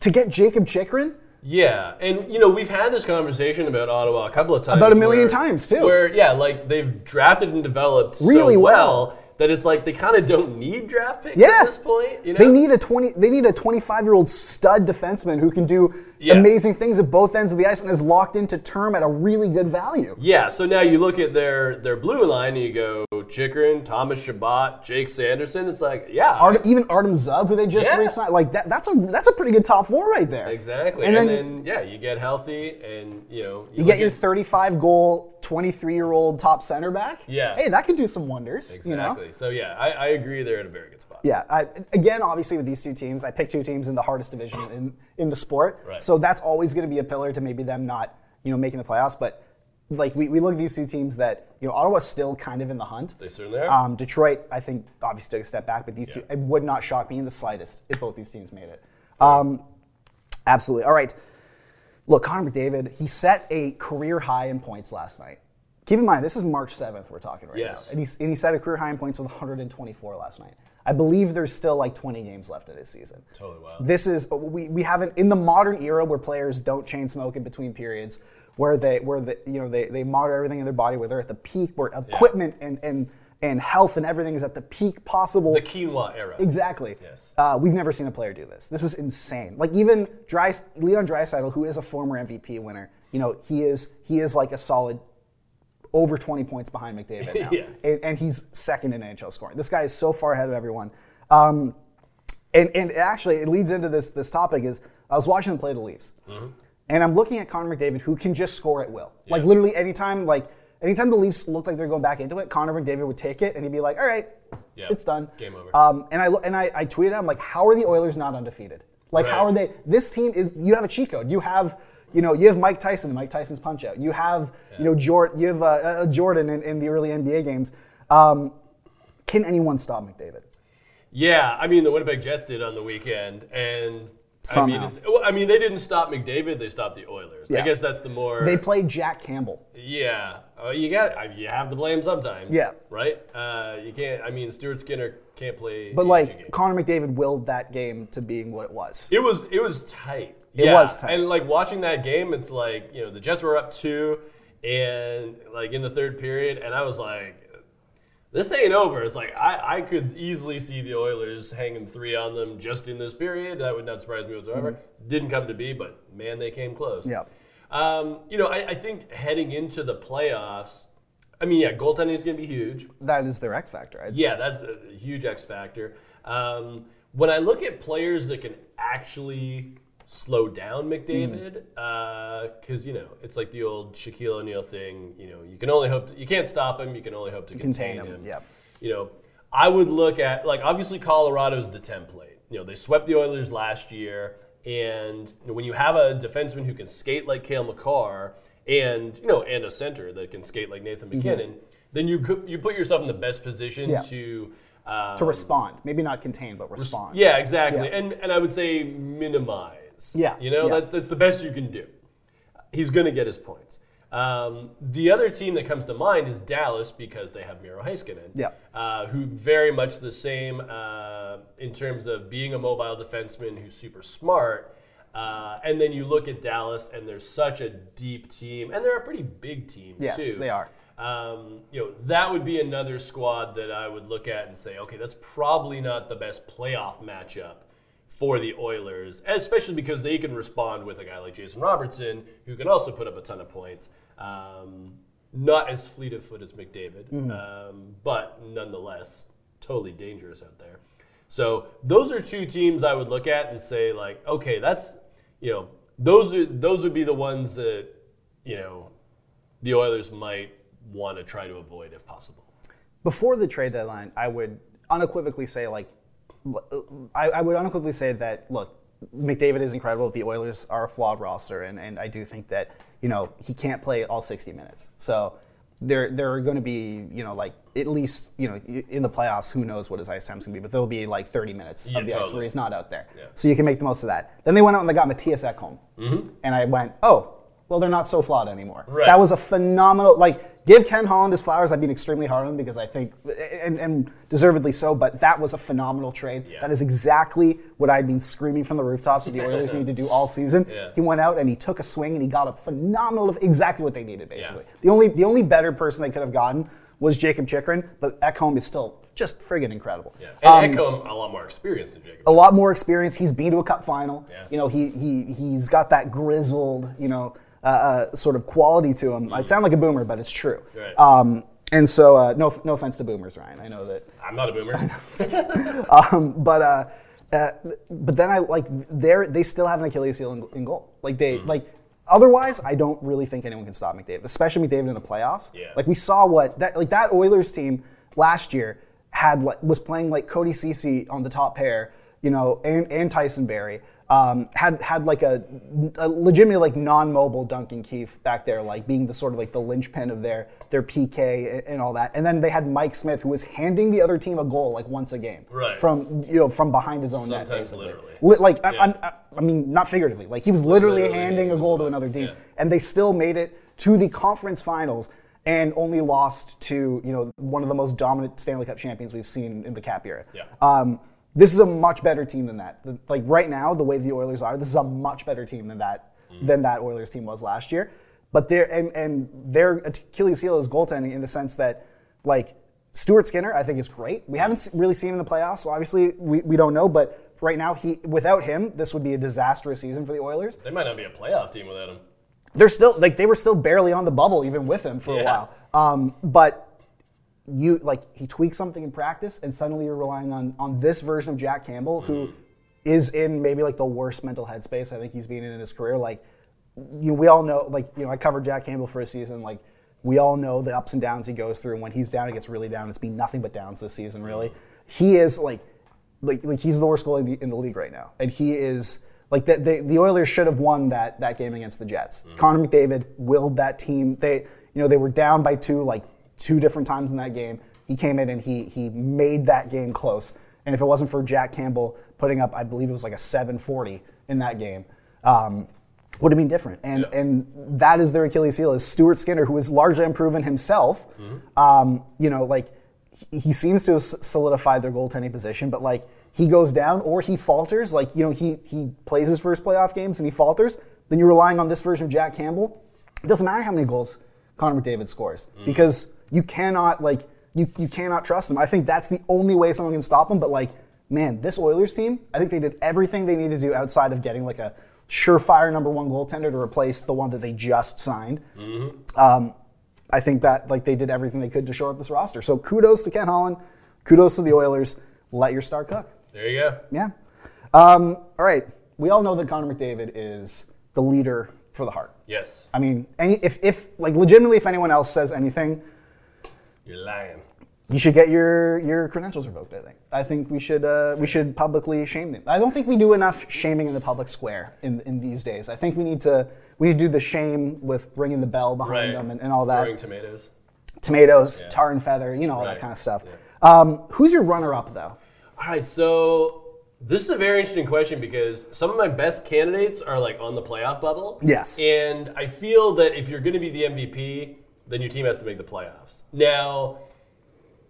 to get Jacob Chychrun, Yeah, and you know we've had this conversation about Ottawa a couple of times. About a million where- times, too. Where yeah, like they've drafted and developed Really so well. well that it's like they kind of don't need draft picks Yeah. at this point. You know, they need a twenty, they need a twenty-five year old stud defenseman who can do Yeah. amazing things at both ends of the ice and is locked into term at a really good value. Yeah, so now you look at their their blue line and you go Chychrun, Thomas Chabot, Jake Sanderson. It's like, yeah, Art, even Artem Zub, who they just Yeah. re-signed, like that, that's a that's a pretty good top four right there. exactly. And And, then- then, yeah, you get healthy and you know You look get your 35 goal, 23 year old top center back. Yeah. Hey, that could do some wonders. exactly. You know. So yeah, I, I agree. They're in a very good spot. Yeah. I, again, obviously with these two teams, I picked two teams in the hardest division in, in the sport. Right. So that's always going to be a pillar to maybe them not, you know, making the playoffs. But like we, we look at these two teams that you know Ottawa's still kind of in the hunt. They certainly are. Um, Detroit, I think, obviously took a step back, but these Yeah. two, it would not shock me in the slightest if both these teams made it. Um, absolutely. All right. Look, Connor McDavid, he set a career high in points last night. Keep in mind, this is March 7th we're talking right Yes. now. And he, and he set a career high in points with 124 last night. I believe there's still like 20 games left of his season. Totally wild. This is we, we haven't in the modern era where players don't chain smoke in between periods, where they where the you know they, they monitor everything in their body, where they're at the peak, where equipment and, and and health and everything is at the peak possible. the quinoa era. Exactly. Yes. Uh, we've never seen a player do this. This is insane. Like even Dry, Leon Draisaitl, who is a former MVP winner, you know, he is he is like a solid over 20 points behind McDavid now, Yeah. and, and he's second in NHL scoring. This guy is so far ahead of everyone. Um, and and actually, it leads into this this topic is I was watching them play the Leafs, and I'm looking at Connor McDavid, who can just score at will. Like Yeah. literally anytime, like anytime the Leafs look like they're going back into it, Connor McDavid would take it and he'd be like, "All right, Yeah. it's done, Game over." Um, and I and I, I tweeted, I'm like, "How are the Oilers not undefeated? Like, how are they? This team is. You have a cheat code. You have." You know, you have Mike Tyson, Mike Tyson's punch out. You have, you know, Jordan. You have uh, uh, Jordan in, in the early NBA games. Um, can anyone stop McDavid? Yeah, I mean the Winnipeg Jets did on the weekend, and I mean, well, I mean they didn't stop McDavid; they stopped the Oilers. Yeah. I guess that's the more. They played Jack Campbell. yeah, uh, you got you have to blame sometimes. Yeah. right. Uh, you can't. I mean, Stuart Skinner can't play. But like games. Connor McDavid willed that game to being what it was. It was it was tight. It Yeah, was tight. And like watching that game, it's like you know the Jets were up two, and like in the third period, and I was like, this ain't over. It's like I, I could easily see the Oilers hanging three on them just in this period. That would not surprise me whatsoever. Didn't come to be, but man, they came close. Mm-hmm. Yeah. Um, you know, I, I think heading into the playoffs, I mean, yeah, goaltending is going to be huge. That is their X factor. I'd say. Yeah, that's a huge X factor. Um, when I look at players that can actually slow down McDavid, mm. uh, because you know it's like the old Shaquille O'Neal thing. You know, you can only hope to, you can't stop him. You can only hope to Contain contain, him, him. yep. You know, I would look at like obviously Colorado's the template. You know, they swept the Oilers last year, and you know, when you have a defenseman who can skate like Cale Makar, and you know, and a center that can skate like Nathan mm-hmm. MacKinnon, then you you put yourself in the best position Yeah. to. Um, to respond, maybe not contain, but respond. yeah, exactly. Yeah. And and I would say minimize. Yeah, You know, yeah. that, that's the best you can do. He's going to get his points. Um, the other team that comes to mind is Dallas because they have Miro Heiskanen, Yeah. uh, who very much the same uh, in terms of being a mobile defenseman who's super smart. Uh, and then you look at Dallas, and they're such a deep team, and they're a pretty big team Yes, too. they are. Um, you know, that would be another squad that I would look at and say, okay, that's probably not the best playoff matchup for the Oilers, especially because they can respond with a guy like Jason Robertson, who can also put up a ton of points. Um, not as fleet of foot as McDavid, um, but nonetheless, totally dangerous out there. So those are two teams I would look at and say, like, okay, that's you know, those are those would be the ones that you know the Oilers might want to try to avoid if possible. before the trade deadline, I would unequivocally say like, I, I would unequivocally say that look, McDavid is incredible. The Oilers are a flawed roster, and, and I do think that you know he can't play all 60 minutes. So there there are going to be you know like at least you know in the playoffs, who knows what his ice time's going to be, but there'll be like 30 minutes Yeah, of the ice totally. where he's not out there. Yeah. So you can make the most of that. Then they went out and they got Mattias Ekholm, mm-hmm. and I went, oh. Well, they're not so flawed anymore. Right. That was a phenomenal. Like, give Ken Holland his flowers. I've been extremely hard on him because I think, and, and deservedly so. But that was a phenomenal trade. Yeah. That is exactly what I've been screaming from the rooftops that the Oilers need to do all season. Yeah. He went out and he took a swing and he got a phenomenal of exactly what they needed. Basically, the only the only better person they could have gotten was Jakob Chychrun, but Ekholm is still just friggin' incredible. Yeah. Um, And Ekholm, a lot more experience than Jacob. a lot more experience. He's been to a cup final. Yeah. You know, he he he's got that grizzled, you know, uh, uh, sort of quality to him. I sound like a boomer, but it's true. Right. Um, and so, uh, no no offense to boomers, Ryan. I know that. I'm not a boomer. Um, but uh, uh, but then I like they they still have an Achilles heel in, in goal. Like they Mm-hmm. like. Otherwise, I don't really think anyone can stop McDavid, especially McDavid in the playoffs. Yeah. Like we saw what that like that Oilers team last year had like was playing like Cody Ceci on the top pair, you know, and, and Tyson Barrie. Um, had had like a, a legitimately like non-mobile Duncan Keith back there, like being the sort of like the linchpin of their their PK and, and all that. And then they had Mike Smith, who was handing the other team a goal like once a game, Right. from you know from behind his own net, basically. literally. Li- like I- Yeah. I, I, I mean, not figuratively. Like he was literally, Literally handing a goal to another team, Yeah. and they still made it to the conference finals and only lost to you know one of the most dominant Stanley Cup champions we've seen in the Cap era. Yeah. Um, this is a much better team than that. Like right now, the way the Oilers are, this is a much better team than that Mm-hmm. than that Oilers team was last year. But their and and their Achilles heel is goaltending in the sense that like Stuart Skinner, I think is great. We haven't really seen him in the playoffs, so obviously we, we don't know. But right now, he without him, this would be a disastrous season for the Oilers. they might not be a playoff team without him. They're still like they were still barely on the bubble even with him for a while. Um, but you like he tweaks something in practice, and suddenly you're relying on on this version of Jack Campbell, who mm-hmm. is in maybe like the worst mental headspace I think he's been in in his career. Like you know, we all know, like you know, I covered Jack Campbell for a season. Like we all know the ups and downs he goes through, and when he's down, it gets really down. It's been nothing but downs this season, mm-hmm. really. He is like, like, like he's the worst goalie in the, in the league right now, and he is like the, the, the Oilers should have won that that game against the Jets. Mm-hmm. Connor McDavid willed that team. They, you know, they were down by two like two different times in that game. He came in and he he made that game close. And if it wasn't for Jack Campbell putting up, I believe it was like a 740 in that game. Um, would have been different. And Yeah. and that is their Achilles heel is Stuart Skinner, who has largely improved himself. Um, you know, like he, seems to have solidified their goaltending position, but like he goes down or he falters, like you know he he plays his first playoff games and he falters, then you're relying on this version of Jack Campbell. It doesn't matter how many goals Connor McDavid scores because you cannot like you you cannot trust them. I think that's the only way someone can stop them. But like, man, this Oilers team, I think they did everything they needed to do outside of getting like a surefire number one goaltender to replace the one that they just signed. Um, I think that like they did everything they could to shore up this roster. So kudos to Ken Holland, kudos to the Oilers. Let your star cook. There you go. Yeah. Um, all right. We all know that Connor McDavid is the leader for the Hart. Yes, I mean, any if if like legitimately, if anyone else says anything, you're lying. you should get your your credentials revoked. I think. I think we should uh, we should publicly shame them. I don't think we do enough shaming in the public square in, in these days. I think we need to we need to do the shame with ringing the bell behind them and, and all that. Throwing tomatoes. Tomatoes, Yeah. tar and feather, you know all that kind of stuff. Um, who's your runner-up though? All right, so this is a very interesting question because some of my best candidates are like on the playoff bubble. Yes. And I feel that if you're going to be the MVP, then your team has to make the playoffs. Now,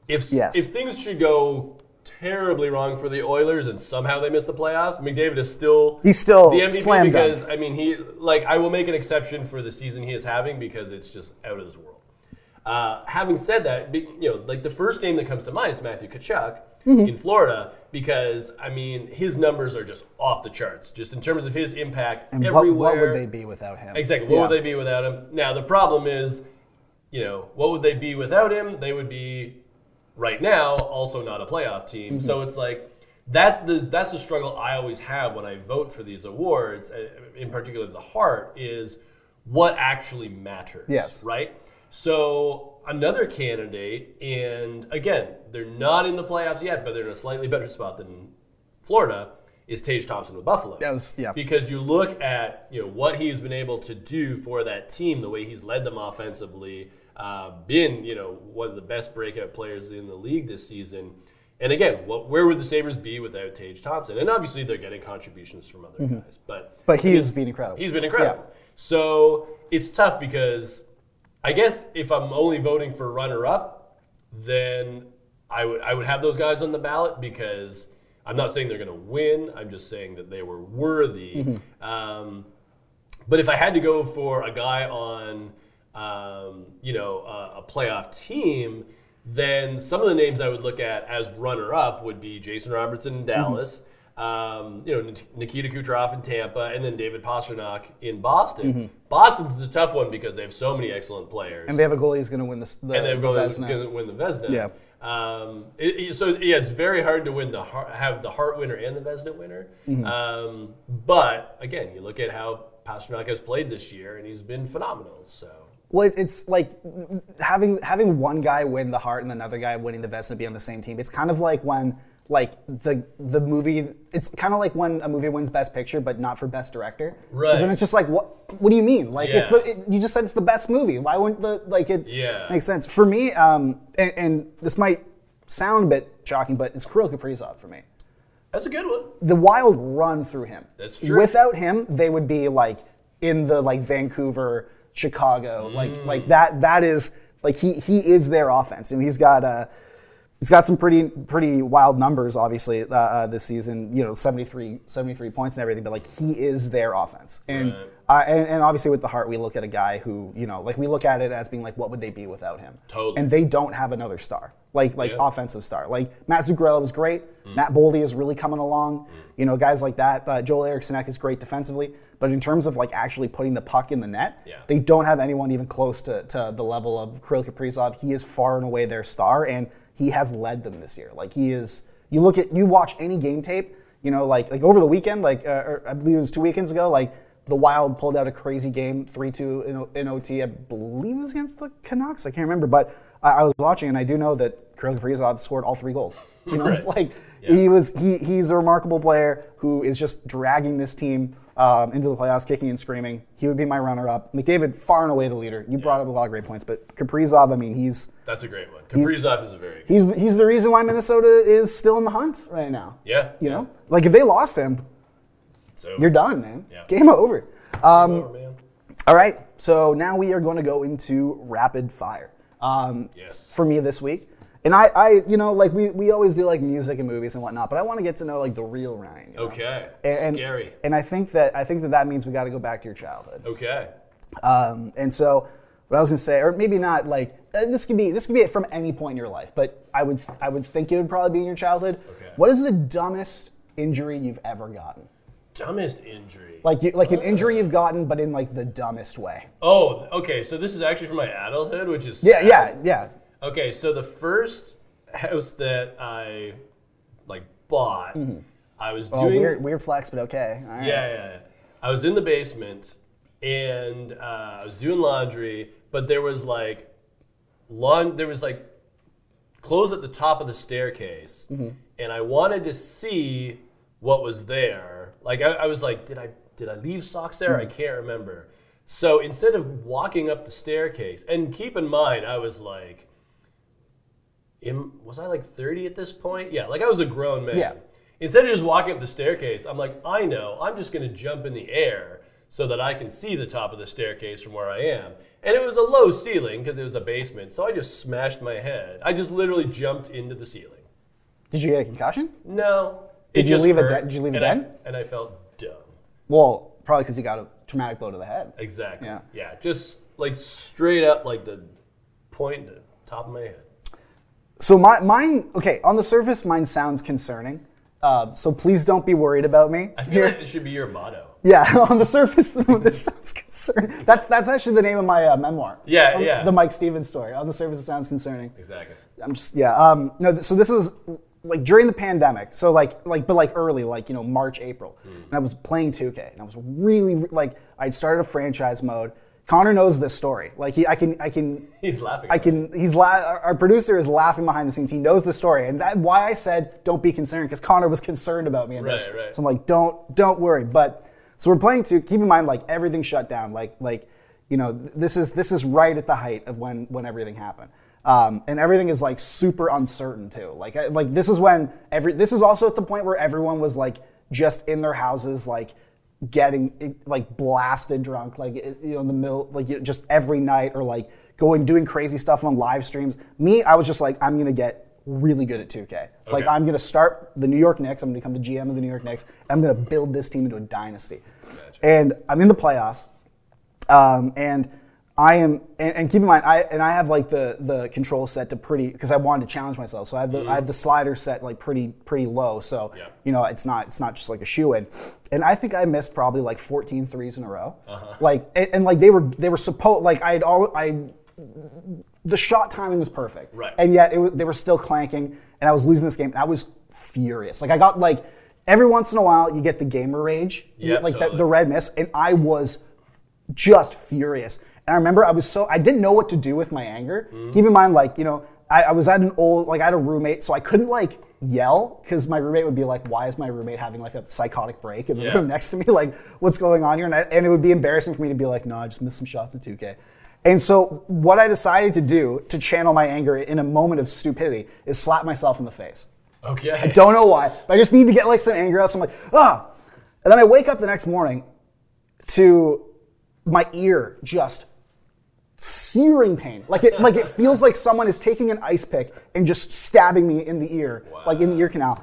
if Yes. if things should go terribly wrong for the Oilers and somehow they miss the playoffs, McDavid is still He's still the MVP dunk. because I mean he like I will make an exception for the season he is having because it's just out of this world. Uh, having said that, you know, like the first name that comes to mind is Matthew Tkachuk Mm-hmm. in Florida because I mean his numbers are just off the charts, just in terms of his impact And what, everywhere. what would they be without him? Exactly. What Yeah. would they be without him? Now the problem is, you know, what would they be without him? They would be right now also not a playoff team. Mm-hmm. So it's like that's the that's the struggle I always have when I vote for these awards, uh, in particular the Hart is what actually matters. Yes. Right. So another candidate, and again, they're not in the playoffs yet, but they're in a slightly better spot than Florida. Is Tage Thompson with Buffalo? Was- yeah. because you look at you know what he's been able to do for that team, the way he's led them offensively, uh, been you know one of the best breakout players in the league this season. And again, what, where would the Sabres be without Tage Thompson? And obviously, they're getting contributions from other guys, but Mm-hmm. But he's been incredible. He's been incredible. Yeah. So it's tough because I guess if I'm only voting for runner-up, then I would I would have those guys on the ballot because I'm not saying they're going to win. I'm just saying that they were worthy. Mm-hmm. Um, but if I had to go for a guy on, um, you know, a, a playoff team, then some of the names I would look at as runner-up would be Jason Robertson in Dallas, um, you know, Nikita Kucherov in Tampa, and then David Pastrnak in Boston. Boston's the tough one because they have so many excellent players, And they have a goalie who's going to win this. The, and they're the going to win the Vezina. Yeah. Um, it- so yeah, it's very hard to win the have the Hart winner and the Vezina winner. Mm-hmm. Um, but again, you look at how Pastrnak has played this year, and he's been phenomenal. So Well, it's like having having one guy win the Hart and another guy winning the Vezina be on the same team. It's kind of like when like the the movie. It's kind of like when a movie wins Best Picture, but not for Best Director. Right. And it's just like what What do you mean? Like it's the it, you just said it's the best movie. Why wouldn't the like it Yeah. makes sense for me? Um, and, and this might sound a bit shocking, but it's Kirill Kaprizov for me. that's a good one. the Wild run through him. That's true. Without him, they would be like in the like Vancouver, Chicago, like Mm. like that. That is like he he is their offense, and he's got uh he's got some pretty pretty wild numbers, obviously uh, uh, this season. You know, 73, 73 points and everything, but like he is their offense, and. Right. Uh, and, and obviously with the Hart, we look at a guy who, you know, like we look at it as being like, what would they be without him? Totally. And they don't have another star, like like Yeah. Mm. offensive star. Like Matt Zuccarello was great. Matt Boldy is really coming along. You know, guys like that. Uh, Joel Eriksson is great defensively, but in terms of like actually putting the puck in the net, Yeah. they don't have anyone even close to, to the level of Kirill Kaprizov. He is far and away their star, and he has led them this year. Like he is. You look at you watch any game tape. You know, like like over the weekend, like uh, or I believe it was two weekends ago, like. The Wild pulled out a crazy game, 3 2 in, in OT. I believe it was against the Canucks. I can't remember. But I, I was watching, and I do know that Kirill Kaprizov scored all three goals. You know, it's Right. like he was he, he's a remarkable player who is just dragging this team um, into the playoffs, kicking and screaming. He would be my runner-up. McDavid, far and away the leader. You brought up a lot of great points, but Kaprizov, I mean, he's That's a great one. Kaprizov is a very good. he's he's the reason why Minnesota is still in the hunt right now. Yeah. You know, like if they lost him, you're done, man. Yeah. Game over. Um, all right, so now we are going to go into rapid fire. Um, Yes. For me this week, and I, I, you know, like we, we always do like music and movies and whatnot, but I want to get to know like the real Ryan. you know? Okay. And, and- Scary. And I think that I think that that means we got to go back to your childhood. Okay. Um, and so, what I was gonna say, or maybe not like uh, this could be this could be it from any point in your life, but I would I would think it would probably be in your childhood. Okay. What is the dumbest injury you've ever gotten? Dumbest injury. Like you, like an uh. injury you've gotten, but in like the dumbest way. Oh, okay. So this is actually from my adulthood, which is Yeah, sad. yeah, yeah. Okay, so the first house that I like bought, mm-hmm. I was Oh, doing weird, weird flex, but okay. All right. yeah, yeah, yeah. I was in the basement and uh, I was doing laundry, but there was like lawn there was like close at the top of the staircase, mm-hmm. and I wanted to see what was there. Like I, I was like, did I did I leave socks there? I mm. can't remember. So instead of walking up the staircase, and keep in mind, I was like, am, was I like 30 at this point? Yeah, like I was a grown man. Yeah. Instead of just walking up the staircase, I'm like, I know, I'm just gonna jump in the air so that I can see the top of the staircase from where I am. And it was a low ceiling because it was a basement, so I just smashed my head. I just literally jumped into the ceiling. Did you get a concussion? No. Did it you leave it hurt, dead- did you leave it and I- dead? and I felt dumb. Well, probably because you got a traumatic blow to the head. Exactly. Yeah. Yeah. Just like straight up, like the point, the top of my head. So my, mine, okay, on the surface, mine sounds concerning. Uh, so please don't be worried about me. I feel here. like it should be your motto. Yeah, on the surface, this sounds concerning. That's that's actually the name of my uh, memoir. Yeah, Um, yeah. The Mike Stephens story. On the surface, it sounds concerning. Exactly. I'm just yeah. Um, no, so this was like during the pandemic. So like like but like early, like you know March, April, Hmm. and I was playing 2K, and I was really like I'd started a franchise mode. Connor knows this story. Like he, I can I can He's laughing. I can. He's la- our- producer is laughing behind the scenes. He knows the story, and that's why I said don't be concerned because Connor was concerned about me in this. Right, right. So I'm like, don't don't worry. But so we're playing to keep in mind like everything shut down. Like like you know this is this is right at the height of when when everything happened. Um, and everything is like super uncertain too. Like I, like this is when every this is also at the point where everyone was like just in their houses like getting like blasted drunk like you know in the middle like you know, just every night or like going doing crazy stuff on live streams. Me i was just like i'm gonna get really good at 2k like i'm gonna start the new york knicks. I'm gonna become the gm of the new york knicks. I'm gonna build this team into a dynasty. And i'm in the playoffs. Um, and I am, and, and keep in mind, I and I have like the the control set to pretty because I wanted to challenge myself. So I have the I mm-hmm. have the slider set like pretty pretty low. So Yeah. you know it's not it's not just like a shoe in. And I think I missed probably like 14 threes in a row. Uh-huh. Like and, and like they were they were supposed like I'd al I the shot timing was perfect. Right. And yet it, they were still clanking, and I was losing this game. And I was furious. Like I got like every once in a while you get the gamer rage, Yep, get, like the, the red miss, and I was just furious. And I remember I was so I didn't know what to do with my anger. Mm-hmm. Keep in mind, like you know, I, I was at an old like I had a roommate, so I couldn't like yell because my roommate would be like, "Why is my roommate having like a psychotic break in the Yeah. room next to me? Like, what's going on here?" And, I, and it would be embarrassing for me to be like, "No, I just missed some shots at 2K." And so what I decided to do to channel my anger in a moment of stupidity is slap myself in the face. Okay. I don't know why, but I just need to get like some anger out. So I'm like, ah. And then I wake up the next morning to my ear just searing pain. Like it like it feels like someone is taking an ice pick and just stabbing me in the ear, like in the ear canal.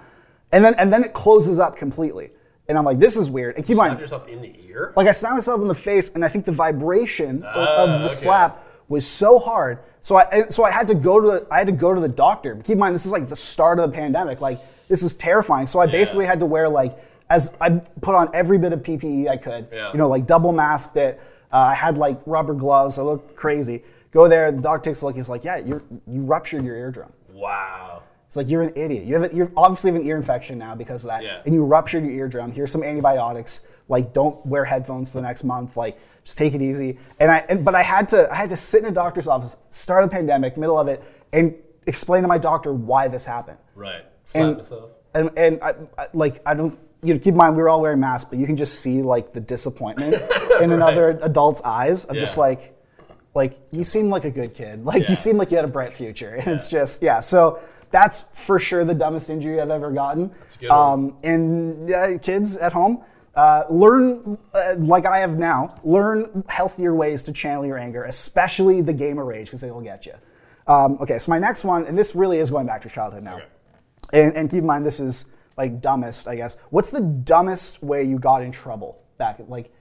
And then and then it closes up completely. And I'm like, this is weird. And keep Slap mind, yourself in the ear. like I slapped myself in the face, and I think the vibration of, Ah, of the okay. slap was so hard. So I so I had to go to the I had to go to the doctor. But keep in mind, this is like the start of the pandemic. Like this is terrifying. So I basically had to wear like as I put on every bit of PPE I could. Yeah. You know, like double masked it. Uh, I had like rubber gloves. I looked crazy. Go there. The doctor takes a look. He's like, "Yeah, you you ruptured your eardrum." Wow. It's like you're an idiot. You have a, you obviously have an ear infection now because of that, Yeah. and you ruptured your eardrum. Here's some antibiotics. Like, don't wear headphones for the next month. Like, just take it easy. And I, and, but I had to, I had to sit in a doctor's office, start of the pandemic, middle of it, and explain to my doctor why this happened. Right. Slap And- myself. And and I, I, like I don't. You know, keep in mind we were all wearing masks, but you can just see like the disappointment in another adult's eyes of just like, like you seem like a good kid. Like Yeah. you seem like you had a bright future. And it's just yeah. So that's for sure the dumbest injury I've ever gotten. a good um, and uh, kids at home, uh, learn uh, like I have now. Learn healthier ways to channel your anger, especially the gamer rage, because they will get you. Um, okay, so my next one, and this really is going back to childhood now. Okay. And, and keep in mind, this is like dumbest, I guess. What's the dumbest way you got in trouble back? Like,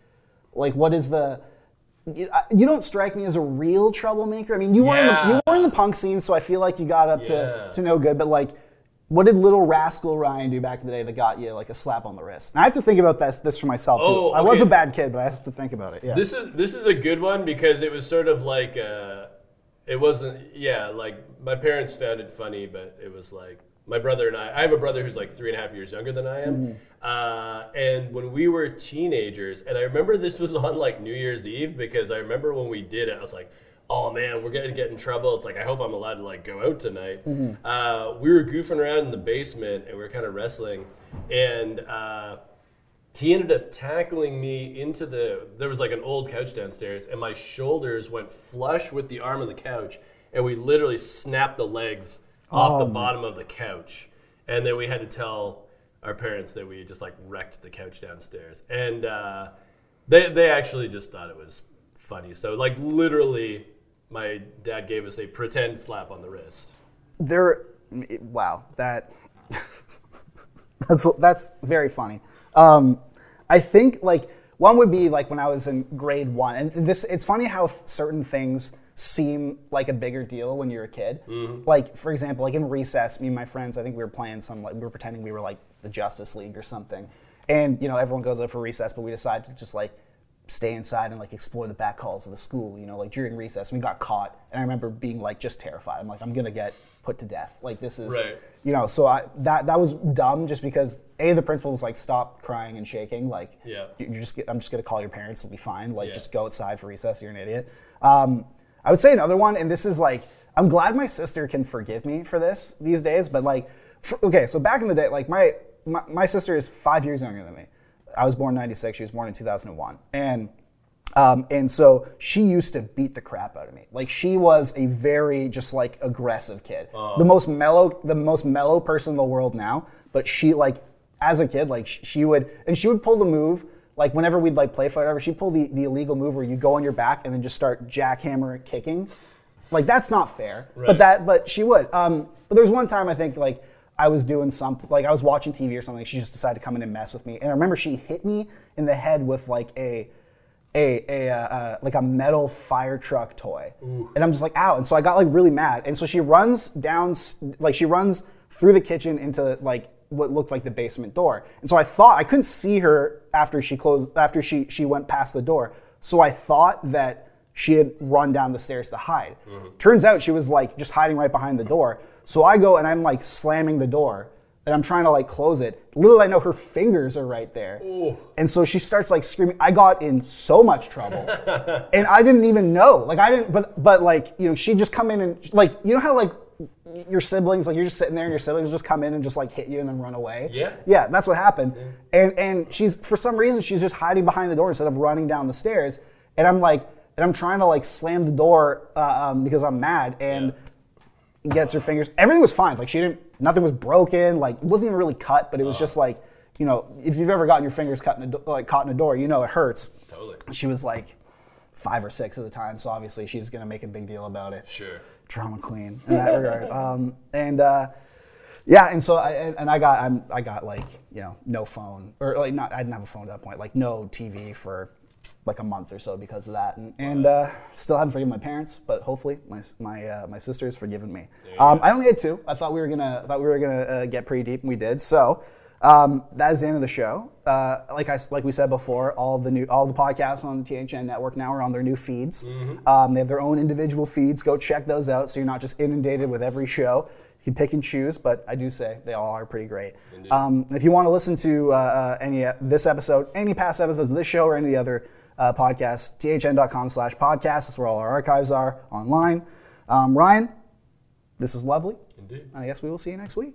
like what is the? You, you don't strike me as a real troublemaker. I mean, you were in the, you were in the punk scene, so I feel like you got up to, Yeah. to no good. But like, what did little rascal Ryan do back in the day that got you like a slap on the wrist? And I have to think about this this for myself too. Oh, I was a bad kid, but I have to think about it. Yeah. This is this is a good one because it was sort of like uh, it wasn't yeah like my parents found it funny, but it was like my brother and I. I have a brother who's like three and a half years younger than I am, Mm-hmm. uh, and when we were teenagers, and I remember this was on like New Year's Eve because I remember when we did it, I was like. oh man, we're gonna get in trouble. It's like I hope I'm allowed to like go out tonight. Uh, we were goofing around in the basement and we were kind of wrestling, and uh, he ended up tackling me into the. There was like an old couch downstairs, and my shoulders went flush with the arm of the couch, and we literally snapped the legs off the bottom of the couch, and then we had to tell our parents that we just like wrecked the couch downstairs, and uh, they they actually just thought it was funny. So like literally, my dad gave us a pretend slap on the wrist. There, wow, that that's that's very funny. Um, I think like one would be like when I was in grade one, and this it's funny how certain things seem like a bigger deal when you're a kid. Like for example, like in recess, me and my friends, I think we were playing some like we were pretending we were like the Justice League or something, and you know everyone goes out for recess, but we decide to just like stay inside and like explore the back halls of the school, you know, like during recess. We got caught, and I remember being like just terrified. I'm like, I'm gonna get put to death. Like this is, Right. you know. So I that that was dumb, just because a the principal was like, stop crying and shaking. Like, Yeah. you're just I'm just gonna call your parents. It'll be fine. Like, Yeah. just go outside for recess. You're an idiot. Um, I would say another one, and this is like, I'm glad my sister can forgive me for this these days. But like, for, okay, so back in the day, like my, my my sister is five years younger than me. I was born in '96. She was born in 2001, and um, and so she used to beat the crap out of me. Like she was a very just like aggressive kid. The most mellow, the most mellow person in the world now. But she like as a kid, like she would and she would pull the move. Like whenever we'd like play fight, or whatever, she'd pull the, the illegal move where you go on your back and then just start jackhammer kicking. Like that's not fair. But that but she would. Um, but there was one time I think like I was doing something like I was watching TV or something. She just decided to come in and mess with me. And I remember she hit me in the head with like a a, a uh, uh, like a metal fire truck toy, and I'm just like ow, and so I got like really mad, and so she runs down, like she runs through the kitchen into like what looked like the basement door, and so I thought I couldn't see her after she closed after she she went past the door, so I thought that she had run down the stairs to hide. Mm-hmm. Turns out she was like just hiding right behind the door, so I go and I'm like slamming the door. And I'm trying to like close it. Little I know her fingers are right there. And so she starts like screaming. I got in so much trouble. and I didn't even know. Like I didn't but but like, you know, she'd just come in and like you know how like your siblings, like you're just sitting there and your siblings just come in and just like hit you and then run away. Yeah. Yeah, that's what happened. And and she's for some reason she's just hiding behind the door instead of running down the stairs. And I'm like, and I'm trying to like slam the door uh, um, because I'm mad and gets her fingers. Everything was fine. Like she didn't, nothing was broken. Like it wasn't even really cut, but it was just like, you know, if you've ever gotten your fingers cut in a, do- like caught in a door, you know it hurts. Totally. She was like five or six at the time, so obviously she's gonna make a big deal about it Sure. Drama queen in that regard. Um, and uh, yeah, and so I and I got I'm, I got like you know no phone or like not I didn't have a phone at that point like no TV for like a month or so because of that and, and uh, still haven't forgiven my parents but hopefully my my uh, my sister has forgiven me. Um, I only had two. I thought we were gonna I thought we were gonna uh, get pretty deep and we did so. Um, that is the end of the show. Uh, like I like we said before, all the new all the podcasts on the THN network now are on their new feeds. Um, they have their own individual feeds. Go check those out, so you're not just inundated with every show. You can pick and choose, but I do say they all are pretty great. Um, if you want to listen to uh, uh, any uh, this episode, any past episodes of this show, or any of the other uh, podcasts, thn.com/podcast. That's where all our archives are online. Um, Ryan, this was lovely. Indeed. I guess we will see you next week.